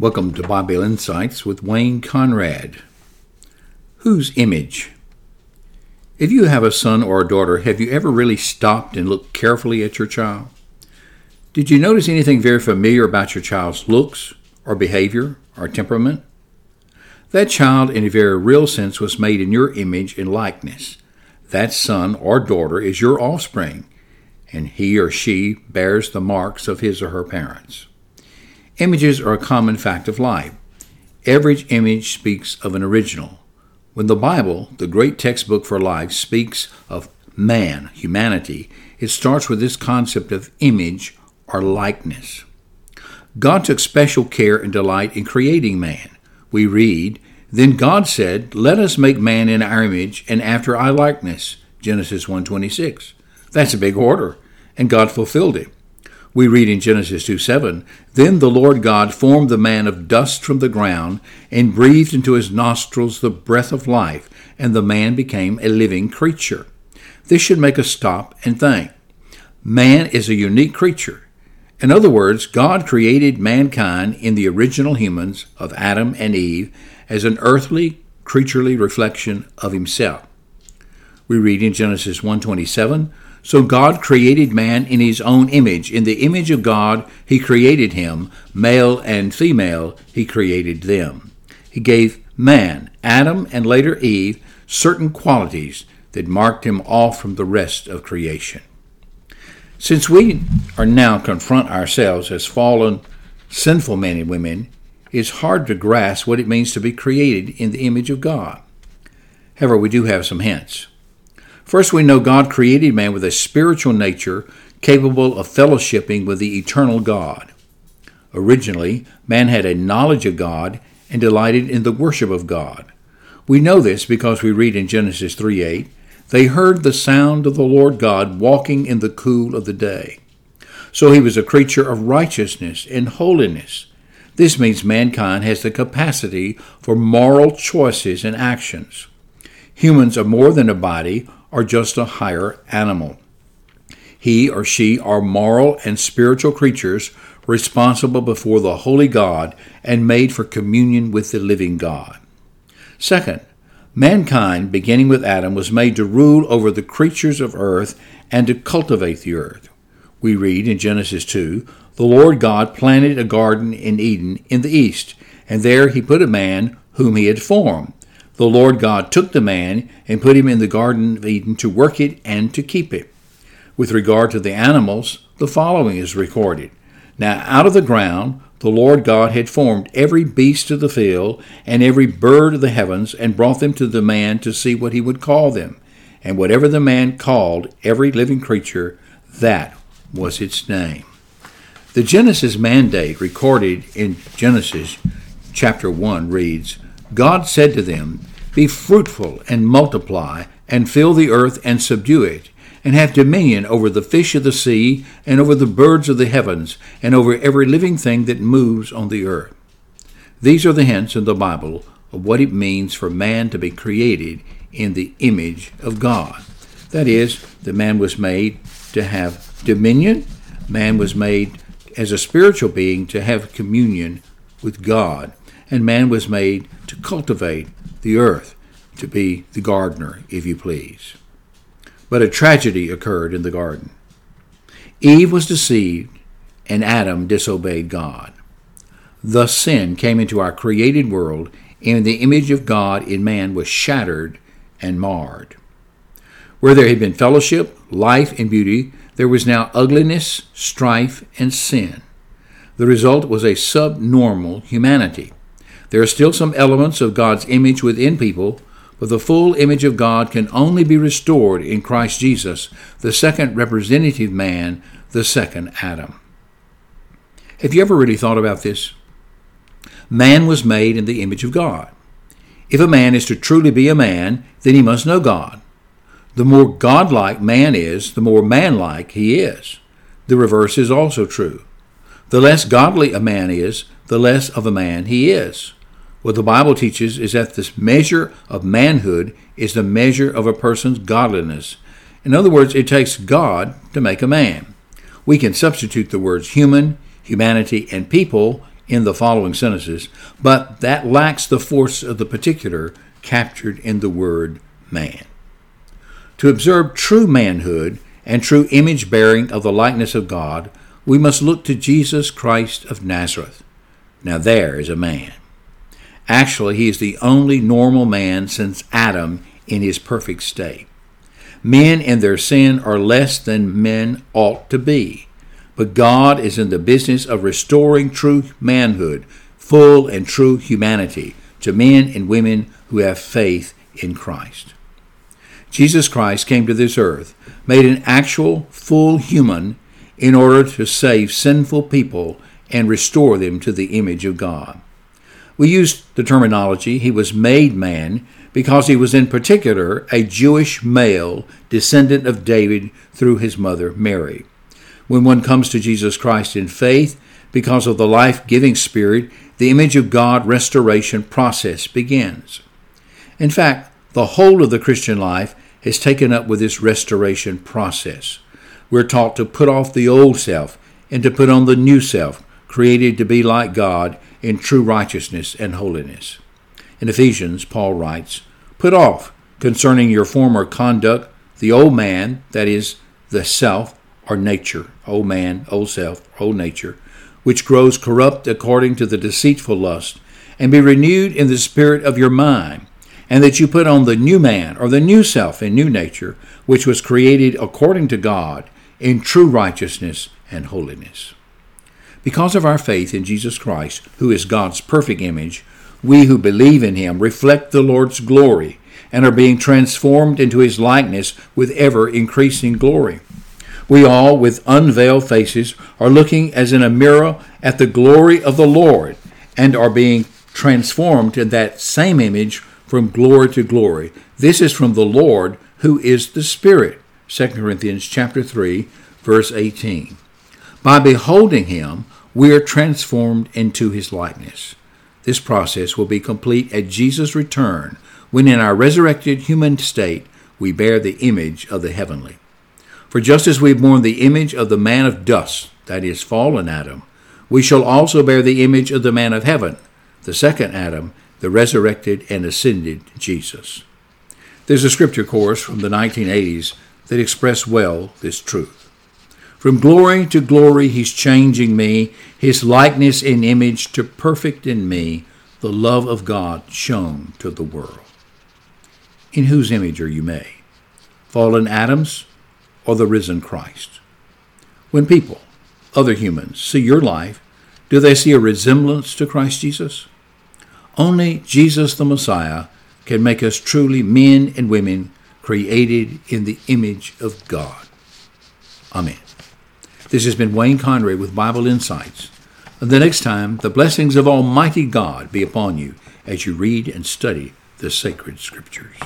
Welcome to Bible Insights with Wayne Conrad. Whose image? If you have a son or a daughter, have you ever really stopped and looked carefully at your child? Did you notice anything very familiar about your child's looks or behavior or temperament? That child, in a very real sense, was made in your image and likeness. That son or daughter is your offspring, and he or she bears the marks of his or her parents. Images are a common fact of life. Every image speaks of an original. When the Bible, the great textbook for life, speaks of man, humanity, it starts with this concept of image or likeness. God took special care and delight in creating man. We read, Then God said, Let us make man in our image and after our likeness. Genesis 1:26. That's a big order, and God fulfilled it. We read in Genesis 2 7, Then the Lord God formed the man of dust from the ground, and breathed into his nostrils the breath of life, and the man became a living creature. This should make us stop and think. Man is a unique creature. In other words, God created mankind in the original humans of Adam and Eve as an earthly, creaturely reflection of himself. We read in Genesis 127, so God created man in his own image. In the image of God, he created him. Male and female, he created them. He gave man, Adam and later Eve, certain qualities that marked him off from the rest of creation. Since we are now confront ourselves as fallen, sinful men and women, it's hard to grasp what it means to be created in the image of God. However, we do have some hints. First, we know God created man with a spiritual nature capable of fellowshipping with the eternal God. Originally, man had a knowledge of God and delighted in the worship of God. We know this because we read in Genesis 3 8, they heard the sound of the Lord God walking in the cool of the day. So he was a creature of righteousness and holiness. This means mankind has the capacity for moral choices and actions. Humans are more than a body or just a higher animal. He or she are moral and spiritual creatures responsible before the holy God and made for communion with the living God. Second, mankind, beginning with Adam, was made to rule over the creatures of earth and to cultivate the earth. We read in Genesis 2 The Lord God planted a garden in Eden in the east, and there he put a man whom he had formed. The Lord God took the man and put him in the Garden of Eden to work it and to keep it. With regard to the animals, the following is recorded Now out of the ground the Lord God had formed every beast of the field and every bird of the heavens, and brought them to the man to see what he would call them. And whatever the man called every living creature, that was its name. The Genesis mandate recorded in Genesis chapter 1 reads God said to them, be fruitful and multiply, and fill the earth and subdue it, and have dominion over the fish of the sea, and over the birds of the heavens, and over every living thing that moves on the earth. These are the hints in the Bible of what it means for man to be created in the image of God. That is, the man was made to have dominion, man was made as a spiritual being to have communion with God, and man was made to cultivate the earth to be the gardener, if you please. But a tragedy occurred in the garden. Eve was deceived, and Adam disobeyed God. Thus sin came into our created world, and the image of God in man was shattered and marred. Where there had been fellowship, life, and beauty, there was now ugliness, strife, and sin. The result was a subnormal humanity. There are still some elements of God's image within people, but the full image of God can only be restored in Christ Jesus, the second representative man, the second Adam. Have you ever really thought about this? Man was made in the image of God. If a man is to truly be a man, then he must know God. The more godlike man is, the more manlike he is. The reverse is also true. The less godly a man is, the less of a man he is. What the Bible teaches is that this measure of manhood is the measure of a person's godliness. In other words, it takes God to make a man. We can substitute the words human, humanity, and people in the following sentences, but that lacks the force of the particular captured in the word man. To observe true manhood and true image bearing of the likeness of God, we must look to Jesus Christ of Nazareth. Now, there is a man. Actually, he is the only normal man since Adam in his perfect state. Men in their sin are less than men ought to be, but God is in the business of restoring true manhood, full and true humanity to men and women who have faith in Christ. Jesus Christ came to this earth, made an actual, full human in order to save sinful people and restore them to the image of God. We use the terminology, he was made man, because he was in particular a Jewish male descendant of David through his mother Mary. When one comes to Jesus Christ in faith, because of the life giving Spirit, the image of God restoration process begins. In fact, the whole of the Christian life is taken up with this restoration process. We're taught to put off the old self and to put on the new self, created to be like God in true righteousness and holiness. In Ephesians, Paul writes, Put off, concerning your former conduct, the old man, that is, the self or nature, old man, old self, old nature, which grows corrupt according to the deceitful lust, and be renewed in the spirit of your mind and that you put on the new man or the new self and new nature, which was created according to God in true righteousness and holiness. Because of our faith in Jesus Christ, who is God's perfect image, we who believe in him reflect the Lord's glory and are being transformed into his likeness with ever increasing glory. We all, with unveiled faces, are looking as in a mirror at the glory of the Lord and are being transformed in that same image from glory to glory. This is from the Lord who is the Spirit. 2 Corinthians chapter 3 verse 18. By beholding him, we are transformed into his likeness. This process will be complete at Jesus' return, when in our resurrected human state we bear the image of the heavenly. For just as we've borne the image of the man of dust, that is, fallen Adam, we shall also bear the image of the man of heaven, the second Adam, the resurrected and ascended Jesus. There's a scripture course from the 1980s that express well this truth. From glory to glory, He's changing me, His likeness and image to perfect in me, the love of God shown to the world. In whose image are you made? Fallen Adams or the risen Christ? When people, other humans, see your life, do they see a resemblance to Christ Jesus? Only Jesus the Messiah can make us truly men and women created in the image of God. Amen. This has been Wayne Conrad with Bible Insights. The next time, the blessings of Almighty God be upon you as you read and study the sacred scriptures.